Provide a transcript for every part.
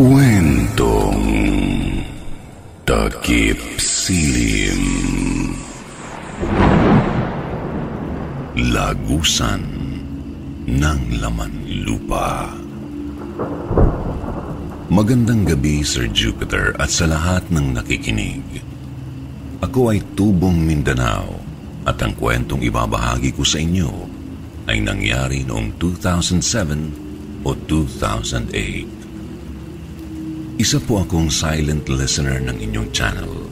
Kwentong Takip Silim Lagusan ng Laman Lupa Magandang gabi, Sir Jupiter, at sa lahat ng nakikinig. Ako ay Tubong Mindanao at ang kwentong ibabahagi ko sa inyo ay nangyari noong 2007 o 2008. Isa po akong silent listener ng inyong channel.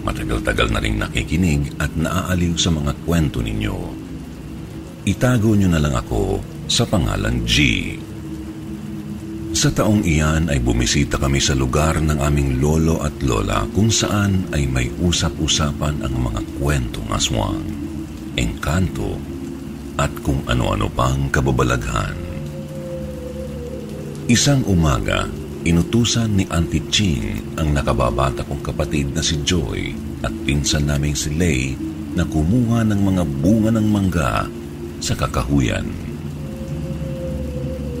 Matagal-tagal na rin nakikinig at naaaliw sa mga kwento ninyo. Itago nyo na lang ako sa pangalan G. Sa taong iyan ay bumisita kami sa lugar ng aming lolo at lola kung saan ay may usap-usapan ang mga kwentong aswang, engkanto, at kung ano-ano pang kababalaghan. Isang umaga, Inutusan ni Auntie Ching ang nakababata kong kapatid na si Joy at pinsan naming si Lay na kumuha ng mga bunga ng mangga sa kakahuyan.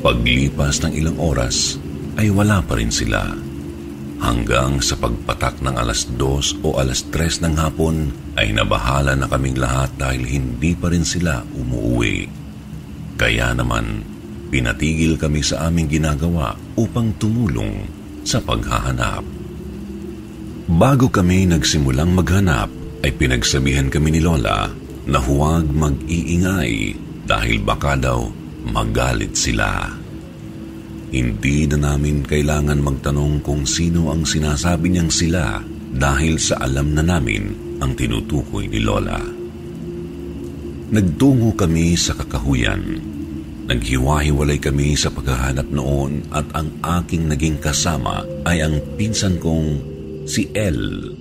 Paglipas ng ilang oras ay wala pa rin sila hanggang sa pagpatak ng alas dos o alas tres ng hapon ay nabahala na kaming lahat dahil hindi pa rin sila umuwi. Kaya naman Pinatigil kami sa aming ginagawa upang tumulong sa paghahanap. Bago kami nagsimulang maghanap, ay pinagsabihan kami ni Lola na huwag mag-iingay dahil baka daw magalit sila. Hindi na namin kailangan magtanong kung sino ang sinasabi niyang sila dahil sa alam na namin ang tinutukoy ni Lola. Nagtungo kami sa kakahuyan Naghiwa-hiwalay kami sa paghahanap noon at ang aking naging kasama ay ang pinsan kong si El.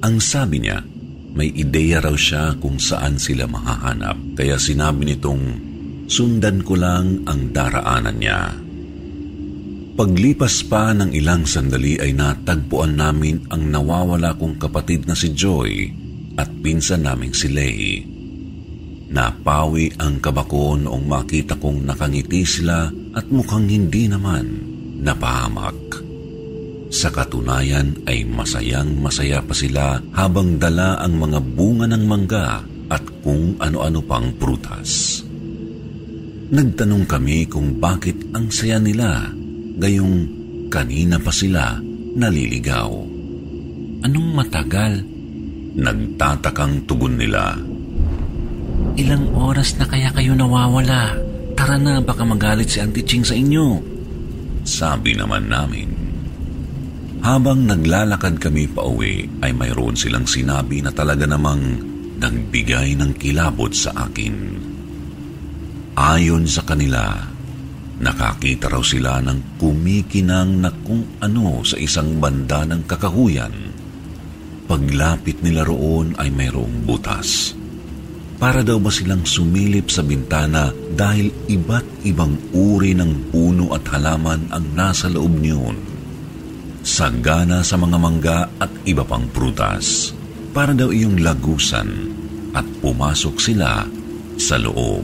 Ang sabi niya, may ideya raw siya kung saan sila mahahanap kaya sinabi nitong sundan ko lang ang daraanan niya. Paglipas pa ng ilang sandali ay natagpuan namin ang nawawala kong kapatid na si Joy at pinsan naming si Lay. Napawi ang kabako noong makita kong nakangiti sila at mukhang hindi naman napahamak. Sa katunayan ay masayang masaya pa sila habang dala ang mga bunga ng mangga at kung ano-ano pang prutas. Nagtanong kami kung bakit ang saya nila gayong kanina pa sila naliligaw. Anong matagal? Nagtatakang tugon nila. Ilang oras na kaya kayo nawawala? Tara na, baka magalit si Auntie Ching sa inyo. Sabi naman namin. Habang naglalakad kami pa uwi, ay mayroon silang sinabi na talaga namang nagbigay ng kilabot sa akin. Ayon sa kanila, nakakita raw sila ng kumikinang na kung ano sa isang banda ng kakahuyan. Paglapit nila roon ay mayroong butas. Para daw ba silang sumilip sa bintana dahil iba't ibang uri ng puno at halaman ang nasa loob niyon. Sagana sa mga mangga at iba pang prutas. Para daw iyong lagusan at pumasok sila sa loob.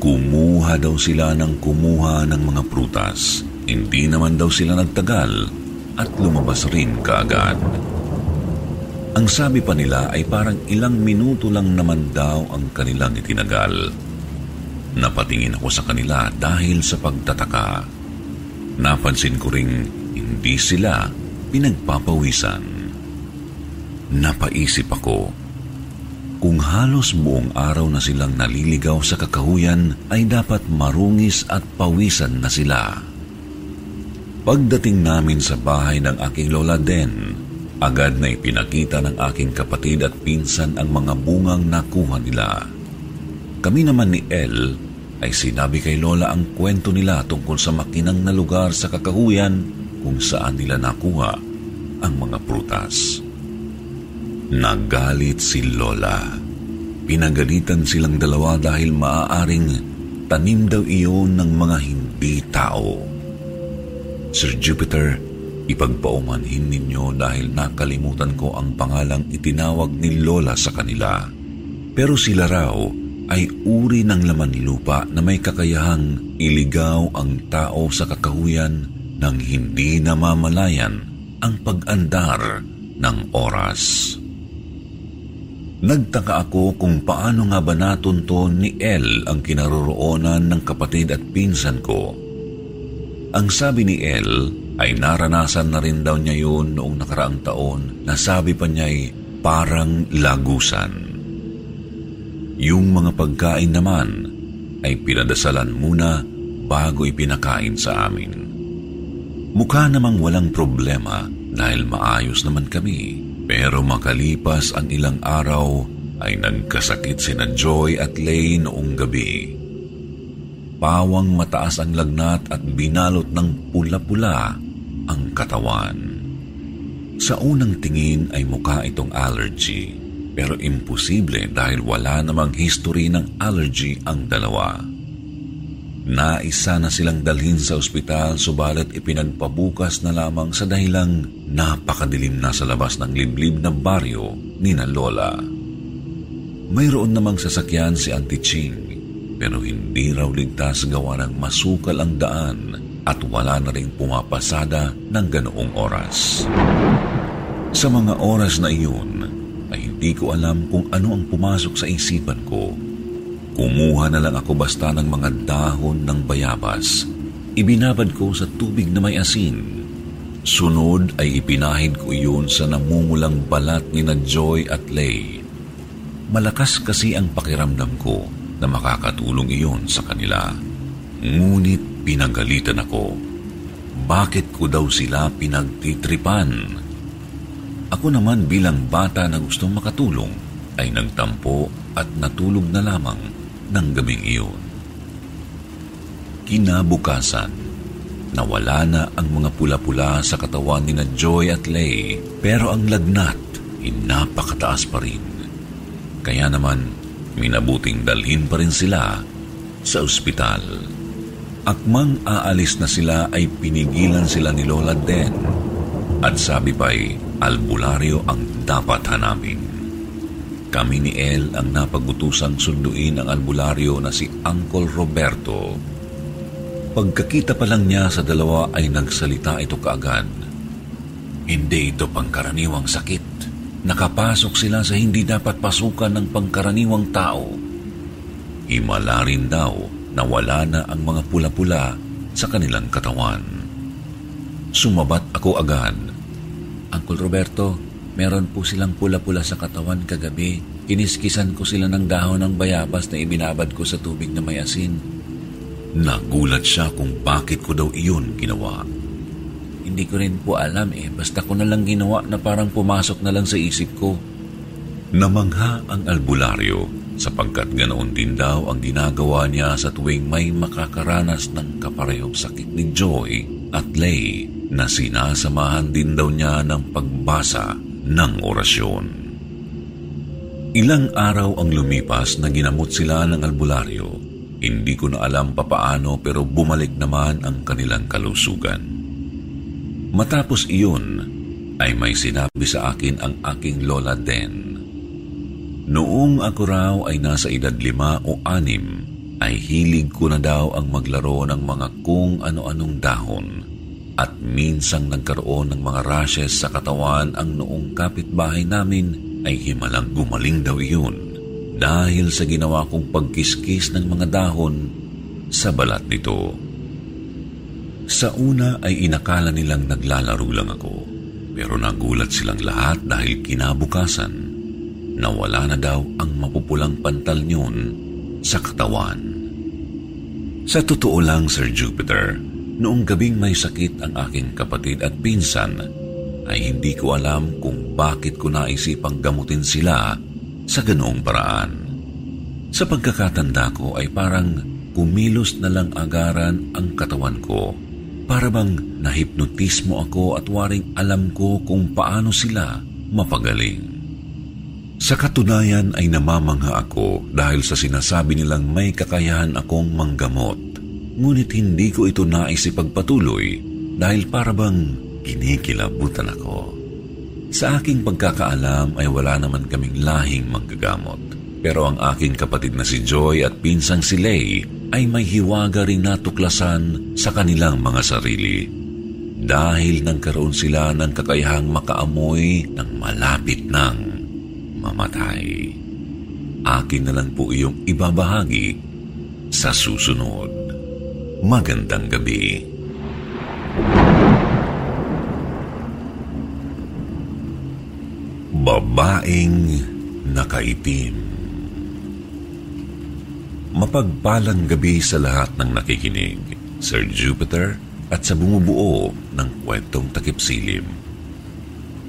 Kumuha daw sila ng kumuha ng mga prutas. Hindi naman daw sila nagtagal at lumabas rin kaagad. Ang sabi pa nila ay parang ilang minuto lang naman daw ang kanilang itinagal. Napatingin ako sa kanila dahil sa pagtataka. Napansin ko ring hindi sila pinagpapawisan. Napaisip ako, kung halos buong araw na silang naliligaw sa kakahuyan ay dapat marungis at pawisan na sila. Pagdating namin sa bahay ng aking lola Den, Agad na ipinakita ng aking kapatid at pinsan ang mga bungang nakuha nila. Kami naman ni El ay sinabi kay Lola ang kwento nila tungkol sa makinang na lugar sa kakahuyan kung saan nila nakuha ang mga prutas. Nagalit si Lola. Pinagalitan silang dalawa dahil maaaring tanim daw iyon ng mga hindi tao. Sir Jupiter, Ipagpaumanhin ninyo dahil nakalimutan ko ang pangalang itinawag ni Lola sa kanila. Pero sila raw ay uri ng laman lupa na may kakayahang iligaw ang tao sa kakahuyan nang hindi namamalayan ang pag-andar ng oras. Nagtaka ako kung paano nga ba natunton ni El ang kinaroroonan ng kapatid at pinsan ko. Ang sabi ni El ay naranasan na rin daw niya yun noong nakaraang taon na sabi pa niya'y parang lagusan. Yung mga pagkain naman ay pinadasalan muna bago ipinakain sa amin. Mukha namang walang problema dahil maayos naman kami. Pero makalipas ang ilang araw ay nagkasakit sina Joy at Lay noong gabi. Pawang mataas ang lagnat at binalot ng pula-pula ang katawan. Sa unang tingin ay mukha itong allergy, pero imposible dahil wala namang history ng allergy ang dalawa. Naisa na silang dalhin sa ospital subalit ipinagpabukas na lamang sa dahilang napakadilim na sa labas ng liblib na baryo ni na Lola. Mayroon namang sasakyan si Auntie Ching pero hindi raw ligtas gawa ng masukal ang daan at wala na ring pumapasada ng ganoong oras. Sa mga oras na iyon, ay hindi ko alam kung ano ang pumasok sa isipan ko. Kumuha na lang ako basta ng mga dahon ng bayabas. Ibinabad ko sa tubig na may asin. Sunod ay ipinahid ko iyon sa namumulang balat ni na Joy at Lay. Malakas kasi ang pakiramdam ko na makakatulong iyon sa kanila. Ngunit Pinagalitan ako. Bakit ko daw sila pinagtitripan? Ako naman bilang bata na gustong makatulong ay nagtampo at natulog na lamang ng gabing iyon. Kinabukasan, nawala na ang mga pula-pula sa katawan ni na Joy at Lay pero ang lagnat ay napakataas pa rin. Kaya naman, minabuting dalhin pa rin sila sa ospital. Akmang aalis na sila ay pinigilan sila ni Lola Den at sabi pa'y albularyo ang dapat hanapin. Kami ni El ang napagutusang sunduin ang albularyo na si Uncle Roberto. Pagkakita pa lang niya sa dalawa ay nagsalita ito kaagad. Hindi ito pangkaraniwang sakit. Nakapasok sila sa hindi dapat pasukan ng pangkaraniwang tao. Himala rin daw nawala na ang mga pula-pula sa kanilang katawan. Sumabat ako agad. Uncle Roberto, meron po silang pula-pula sa katawan kagabi. Kiniskisan ko sila ng dahon ng bayabas na ibinabad ko sa tubig na may asin. Nagulat siya kung bakit ko daw iyon ginawa. Hindi ko rin po alam eh, basta ko na lang ginawa na parang pumasok na lang sa isip ko. Namangha ang albularyo sapagkat ganoon din daw ang ginagawa niya sa tuwing may makakaranas ng kaparehong sakit ni Joy at Lay na sinasamahan din daw niya ng pagbasa ng orasyon. Ilang araw ang lumipas na ginamot sila ng albularyo. Hindi ko na alam papaano pero bumalik naman ang kanilang kalusugan. Matapos iyon, ay may sinabi sa akin ang aking lola Den. Noong ako raw ay nasa edad lima o anim, ay hilig ko na daw ang maglaro ng mga kung ano-anong dahon. At minsang nagkaroon ng mga rashes sa katawan ang noong kapitbahay namin ay himalang gumaling daw iyon. Dahil sa ginawa kong pagkiskis ng mga dahon sa balat nito. Sa una ay inakala nilang naglalaro lang ako pero nagulat silang lahat dahil kinabukasan nawala na daw ang mapupulang pantal niyon sa katawan. Sa totoo lang, Sir Jupiter, noong gabing may sakit ang aking kapatid at pinsan, ay hindi ko alam kung bakit ko naisipang gamutin sila sa ganoong paraan. Sa pagkakatanda ko ay parang kumilos na lang agaran ang katawan ko. Para bang nahipnotismo ako at waring alam ko kung paano sila mapagaling. Sa katunayan ay namamangha ako dahil sa sinasabi nilang may kakayahan akong manggamot. Ngunit hindi ko ito naisipagpatuloy dahil para bang kinikilabutan ako. Sa aking pagkakaalam ay wala naman kaming lahing manggagamot. Pero ang aking kapatid na si Joy at pinsang si Lay ay may hiwaga ring natuklasan sa kanilang mga sarili. Dahil nagkaroon sila ng kakayahang makaamoy ng malapit ng mamatay. Akin na lang po iyong ibabahagi sa susunod. Magandang gabi. Babaeng nakaitim Mapagpalang gabi sa lahat ng nakikinig, Sir Jupiter at sa bumubuo ng kwentong takip silim.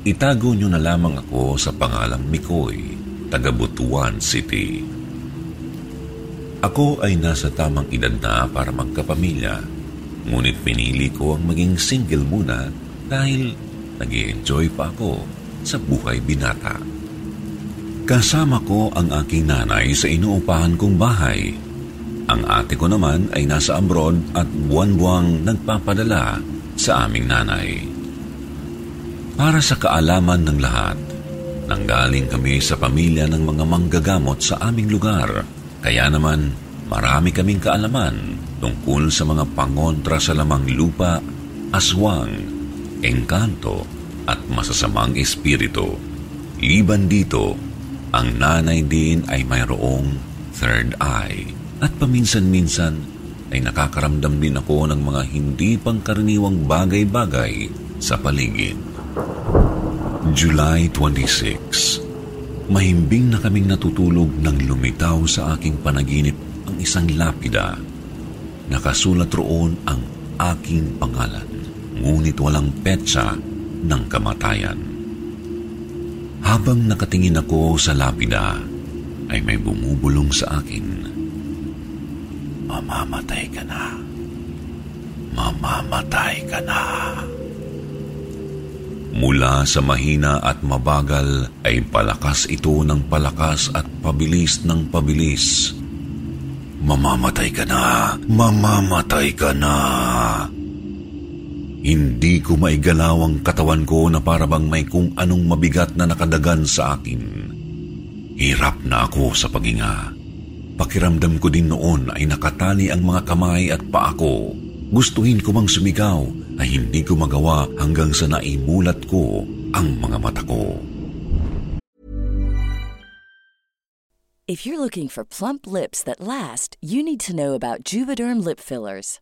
Itago niyo na lamang ako sa pangalang Mikoy, taga Butuan City. Ako ay nasa tamang edad na para magkapamilya, ngunit pinili ko ang maging single muna dahil nag enjoy pa ako sa buhay binata. Kasama ko ang aking nanay sa inuupahan kong bahay. Ang ate ko naman ay nasa abroad at buwan-buwang nagpapadala sa aming nanay. Para sa kaalaman ng lahat, nanggaling kami sa pamilya ng mga manggagamot sa aming lugar, kaya naman marami kaming kaalaman tungkol sa mga pangontra sa lamang lupa, aswang, engkanto at masasamang espiritu. Liban dito, ang nanay din ay mayroong third eye at paminsan-minsan ay nakakaramdam din ako ng mga hindi pangkaraniwang bagay-bagay sa paligid. July 26 Mahimbing na kaming natutulog nang lumitaw sa aking panaginip ang isang lapida. Nakasulat roon ang aking pangalan, ngunit walang petsa ng kamatayan. Habang nakatingin ako sa lapida, ay may bumubulong sa akin. Mamamatay ka na. Mamamatay ka na. Mula sa mahina at mabagal ay palakas ito ng palakas at pabilis ng pabilis. Mamamatay ka na! Mamamatay ka na! Hindi ko maigalaw ang katawan ko na parabang may kung anong mabigat na nakadagan sa akin. Hirap na ako sa paginga. Pakiramdam ko din noon ay nakatali ang mga kamay at paa ko. Gustuhin ko mang sumigaw ay hindi ko magawa hanggang sa naimulat ko ang mga mata ko. If you're looking for plump lips that last, you need to know about Juvederm lip fillers.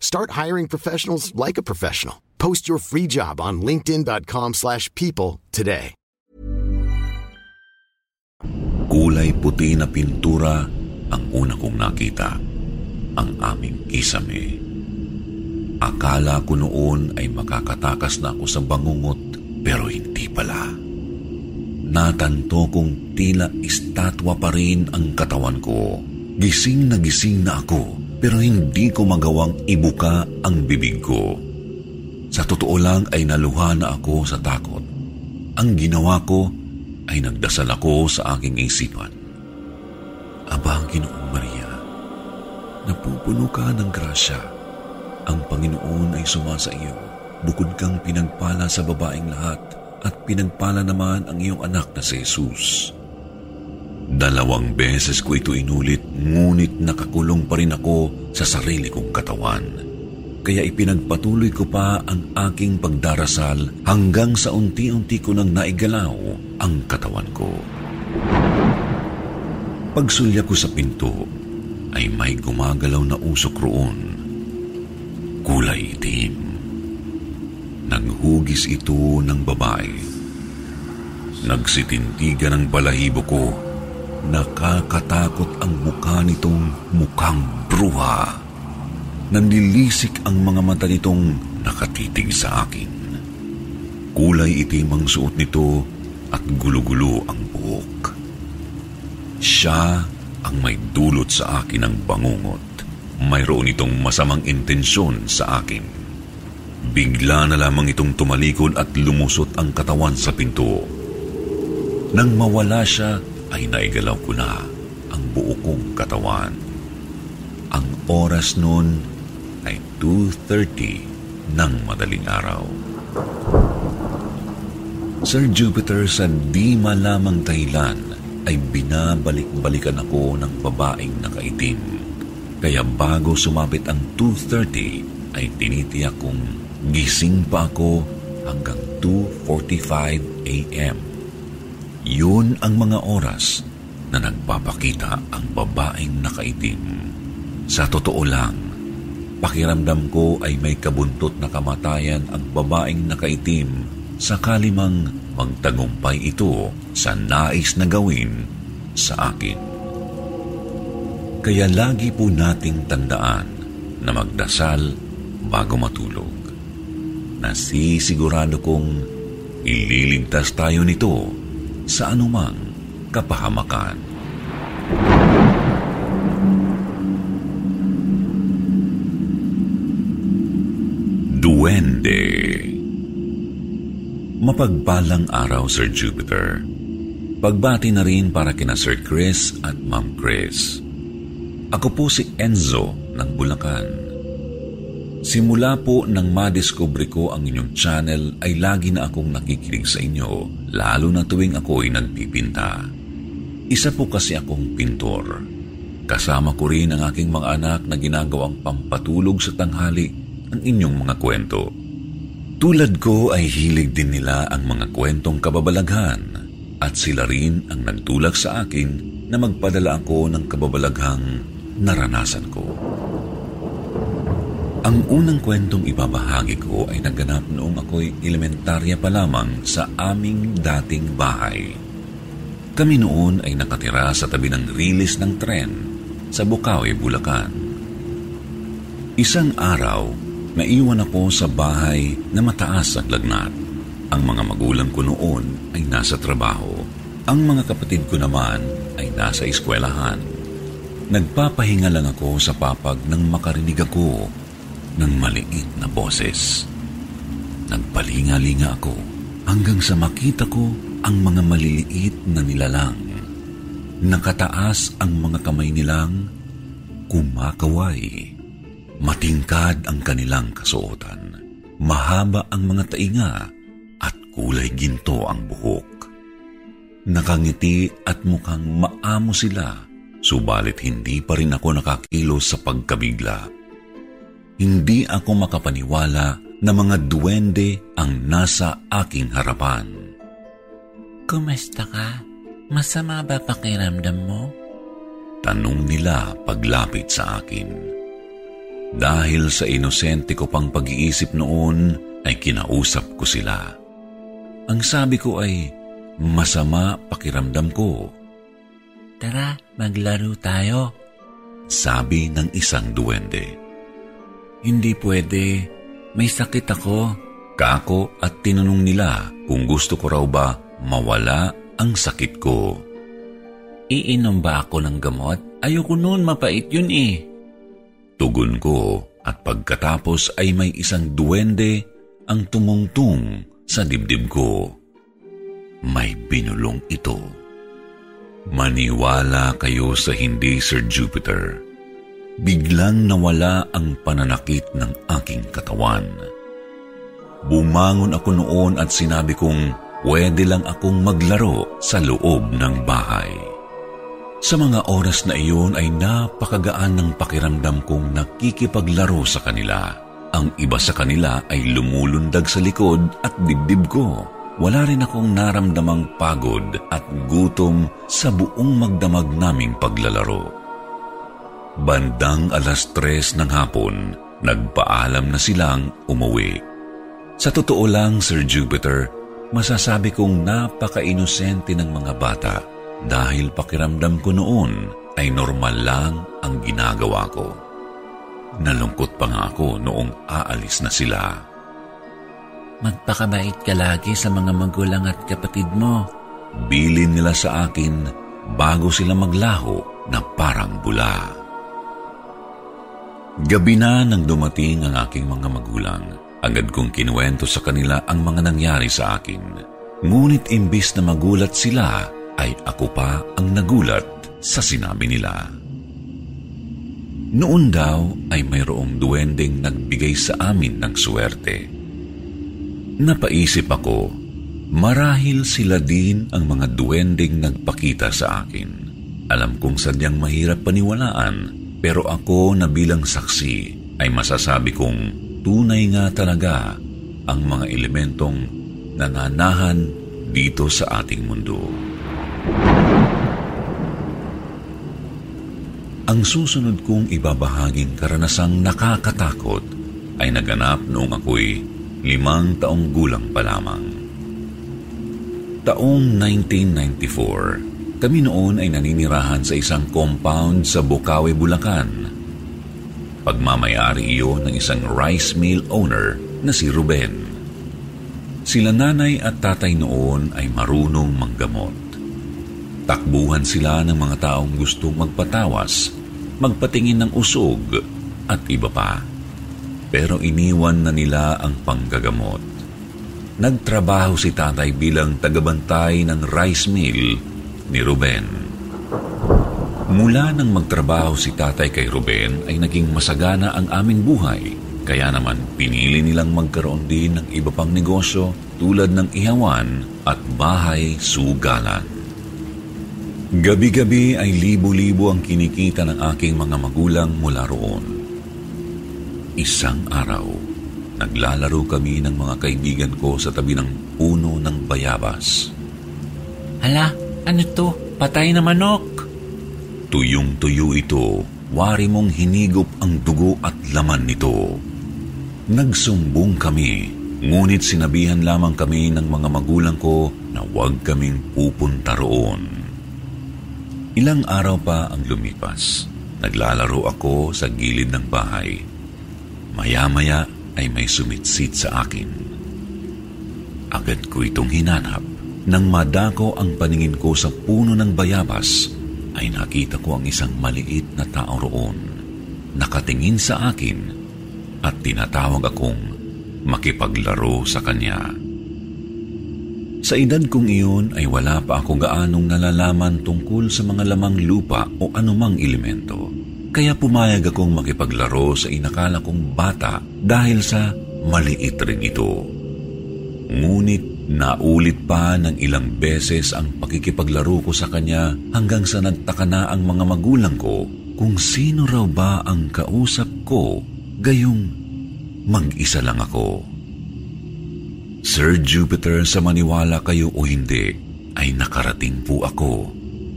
Start hiring professionals like a professional. Post your free job on linkedin.com/people slash people today. Kulay puti na pintura ang una kong nakita. Ang aming kisame. Akala ko noon ay makakatakas na ako sa bangungot pero hindi pala. Natanto kong tila estatwa pa rin ang katawan ko. Gising na gising na ako pero hindi ko magawang ibuka ang bibig ko. Sa totoo lang ay naluha na ako sa takot. Ang ginawa ko ay nagdasal ako sa aking isipan. Aba, Ginoong Maria, napupuno ka ng grasya. Ang Panginoon ay sumasa iyo. Bukod kang pinagpala sa babaeng lahat at pinagpala naman ang iyong anak na si Jesus. Dalawang beses ko ito inulit, ngunit nakakulong pa rin ako sa sarili kong katawan. Kaya ipinagpatuloy ko pa ang aking pagdarasal hanggang sa unti-unti ko nang naigalaw ang katawan ko. Pagsulya ko sa pinto, ay may gumagalaw na usok roon. Kulay itim. Naghugis ito ng babae. Nagsitintigan ang balahibo ko. Nakakatakot ang mukha nitong mukhang bruha. Nanlilisik ang mga mata nitong nakatitig sa akin. Kulay itim ang suot nito at gulo-gulo ang buhok. Siya ang may dulot sa akin ng bangungot. Mayroon itong masamang intensyon sa akin. Bigla na lamang itong tumalikod at lumusot ang katawan sa pinto. Nang mawala siya, ay naigalaw ko na ang buo kong katawan. Ang oras noon ay 2.30 ng madaling araw. Sir Jupiter, sa di malamang dahilan, ay binabalik-balikan ako ng babaeng nakaitim. Kaya bago sumapit ang 2.30, ay tinitiyak kong gising pa ako hanggang 2.45 a.m. Yun ang mga oras na nagpapakita ang babaeng nakaitim. Sa totoo lang, pakiramdam ko ay may kabuntot na kamatayan ang babaeng nakaitim sakali mang magtagumpay ito sa nais na gawin sa akin. Kaya lagi po nating tandaan na magdasal bago matulog. Nasisigurado kong ililigtas tayo nito sa anumang kapahamakan. Duwende Mapagpalang araw, Sir Jupiter. Pagbati na rin para kina Sir Chris at Ma'am Chris. Ako po si Enzo ng Bulacan. Simula po nang madiscover ko ang inyong channel ay lagi na akong nakikinig sa inyo, lalo na tuwing ako'y nagpipinta. Isa po kasi akong pintor. Kasama ko rin ang aking mga anak na ginagawang pampatulog sa tanghali ang inyong mga kwento. Tulad ko ay hilig din nila ang mga kwentong kababalaghan at sila rin ang nagtulak sa akin na magpadala ako ng kababalaghang naranasan ko. Ang unang kwentong ibabahagi ko ay naganap noong ako'y elementarya pa lamang sa aming dating bahay. Kami noon ay nakatira sa tabi ng rilis ng tren sa Bukawi, Bulacan. Isang araw Naiwan ako sa bahay na mataas ang lagnat. Ang mga magulang ko noon ay nasa trabaho. Ang mga kapatid ko naman ay nasa eskwelahan. Nagpapahinga lang ako sa papag nang makarinig ako ng maliit na boses. Nagpalinga-linga ako hanggang sa makita ko ang mga maliliit na nilalang. Nakataas ang mga kamay nilang kumakaway. Matingkad ang kanilang kasuotan. Mahaba ang mga tainga at kulay ginto ang buhok. Nakangiti at mukhang maamo sila, subalit hindi pa rin ako nakakilos sa pagkabigla. Hindi ako makapaniwala na mga duwende ang nasa aking harapan. Kumusta ka? Masama ba pakiramdam mo? Tanong nila paglapit sa akin. Dahil sa inosente ko pang pag-iisip noon, ay kinausap ko sila. Ang sabi ko ay, masama pakiramdam ko. Tara, maglaro tayo. Sabi ng isang duwende. Hindi pwede. May sakit ako. Kako at tinanong nila kung gusto ko raw ba mawala ang sakit ko. Iinom ba ako ng gamot? Ayoko noon, mapait yun eh. Tugon ko at pagkatapos ay may isang duwende ang tumungtong sa dibdib ko. May binulong ito. Maniwala kayo sa hindi, Sir Jupiter biglang nawala ang pananakit ng aking katawan. Bumangon ako noon at sinabi kong pwede lang akong maglaro sa loob ng bahay. Sa mga oras na iyon ay napakagaan ng pakiramdam kong nakikipaglaro sa kanila. Ang iba sa kanila ay lumulundag sa likod at dibdib ko. Wala rin akong naramdamang pagod at gutom sa buong magdamag naming paglalaro. Bandang alas tres ng hapon, nagpaalam na silang umuwi. Sa totoo lang, Sir Jupiter, masasabi kong napaka-inosente ng mga bata dahil pakiramdam ko noon ay normal lang ang ginagawa ko. Nalungkot pa nga ako noong aalis na sila. Magpakabait ka lagi sa mga magulang at kapatid mo. Bilin nila sa akin bago sila maglaho na parang bula. Gabi na nang dumating ang aking mga magulang. Agad kong kinuwento sa kanila ang mga nangyari sa akin. Ngunit imbis na magulat sila, ay ako pa ang nagulat sa sinabi nila. Noon daw ay mayroong duwending nagbigay sa amin ng swerte. Napaisip ako, marahil sila din ang mga duwending nagpakita sa akin. Alam kong sadyang mahirap paniwalaan pero ako na bilang saksi ay masasabi kong tunay nga talaga ang mga elementong nananahan dito sa ating mundo. Ang susunod kong ibabahaging karanasang nakakatakot ay naganap noong ako'y limang taong gulang pa lamang. Taong 1994, kami noon ay naninirahan sa isang compound sa Bukawi, Bulacan. Pagmamayari iyon ng isang rice mill owner na si Ruben. Sila nanay at tatay noon ay marunong manggamot. Takbuhan sila ng mga taong gustong magpatawas, magpatingin ng usog at iba pa. Pero iniwan na nila ang panggagamot. Nagtrabaho si tatay bilang tagabantay ng rice mill ni Ruben. Mula nang magtrabaho si tatay kay Ruben ay naging masagana ang aming buhay. Kaya naman pinili nilang magkaroon din ng iba pang negosyo tulad ng ihawan at bahay sugalan. Gabi-gabi ay libo-libo ang kinikita ng aking mga magulang mula roon. Isang araw, naglalaro kami ng mga kaibigan ko sa tabi ng puno ng bayabas. Hala, ano to? Patay na manok. Tuyong-tuyo ito. Wari mong hinigop ang dugo at laman nito. Nagsumbong kami, ngunit sinabihan lamang kami ng mga magulang ko na huwag kaming pupunta roon. Ilang araw pa ang lumipas. Naglalaro ako sa gilid ng bahay. Maya-maya, ay may sumitsit sa akin. Agad ko itong hinanap. Nang madako ang paningin ko sa puno ng bayabas, ay nakita ko ang isang maliit na tao roon. Nakatingin sa akin at tinatawag akong makipaglaro sa kanya. Sa edad kong iyon ay wala pa ako gaanong nalalaman tungkol sa mga lamang lupa o anumang elemento. Kaya pumayag akong makipaglaro sa inakala kong bata dahil sa maliit rin ito. Ngunit naulit pa ng ilang beses ang pakikipaglaro ko sa kanya hanggang sa nagtaka na ang mga magulang ko kung sino raw ba ang kausap ko gayong mag-isa lang ako. Sir Jupiter, sa maniwala kayo o hindi, ay nakarating po ako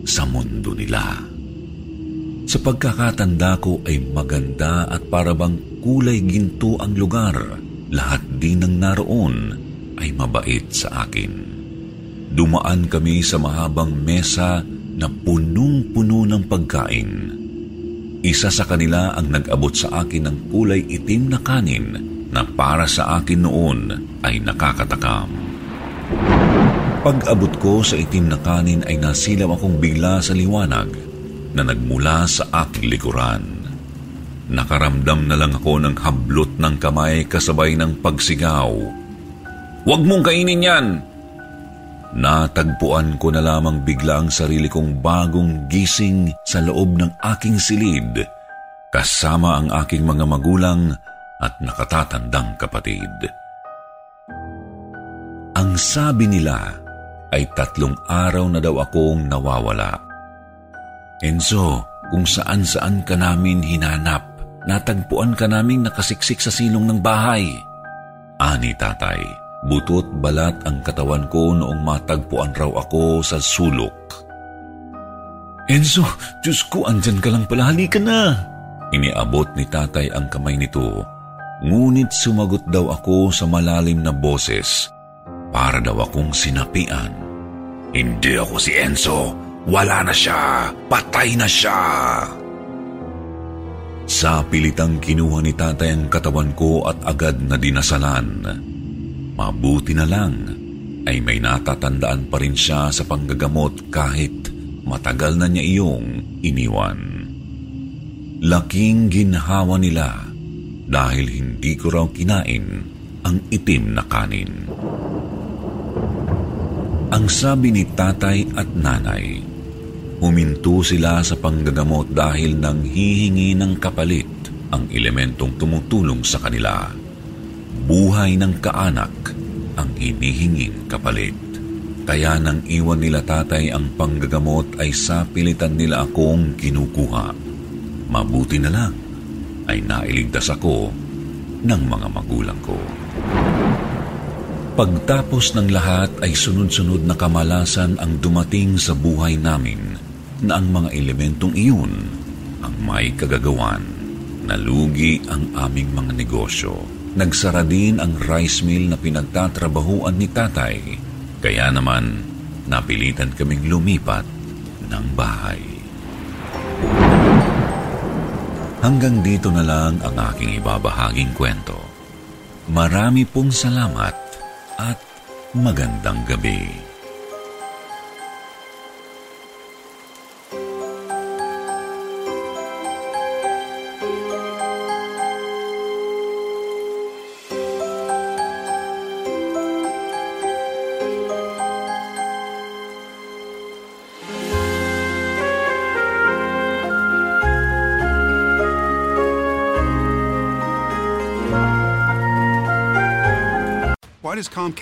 sa mundo nila. Sa pagkakatanda ko ay maganda at parabang kulay ginto ang lugar. Lahat din ng naroon ay mabait sa akin. Dumaan kami sa mahabang mesa na punong-puno ng pagkain. Isa sa kanila ang nag-abot sa akin ng kulay itim na kanin na para sa akin noon ay nakakatakam. Pag-abot ko sa itim na kanin ay nasilaw akong bigla sa liwanag na nagmula sa aking likuran. Nakaramdam na lang ako ng hablot ng kamay kasabay ng pagsigaw. Huwag mong kainin yan! Natagpuan ko na lamang bigla ang sarili kong bagong gising sa loob ng aking silid kasama ang aking mga magulang at nakatatandang kapatid. Ang sabi nila ay tatlong araw na daw akong nawawala. Enzo, kung saan-saan ka namin hinanap, natagpuan ka naming nakasiksik sa silong ng bahay. Ani tatay, butot balat ang katawan ko noong matagpuan raw ako sa sulok. Enzo, Diyos ko, andyan ka lang pala, halika na! Iniabot ni tatay ang kamay nito Ngunit sumagot daw ako sa malalim na boses para daw akong sinapian. Hindi ako si Enzo. Wala na siya. Patay na siya. Sa pilitang kinuha ni tatay ang katawan ko at agad na dinasalan. Mabuti na lang ay may natatandaan pa rin siya sa panggagamot kahit matagal na niya iyong iniwan. Laking ginhawa nila dahil hindi ko raw kinain ang itim na kanin. Ang sabi ni tatay at nanay, huminto sila sa panggagamot dahil nang hihingi ng kapalit ang elementong tumutulong sa kanila. Buhay ng kaanak ang hinihinging kapalit. Kaya nang iwan nila tatay ang panggagamot ay sapilitan nila akong kinukuha. Mabuti na lang ay nailigtas ako ng mga magulang ko. Pagtapos ng lahat ay sunod-sunod na kamalasan ang dumating sa buhay namin na ang mga elementong iyon ang may kagagawan. Nalugi ang aming mga negosyo. Nagsara din ang rice mill na pinagtatrabahuan ni tatay. Kaya naman, napilitan kaming lumipat ng bahay. Hanggang dito na lang ang aking ibabahaging kwento. Marami pong salamat at magandang gabi.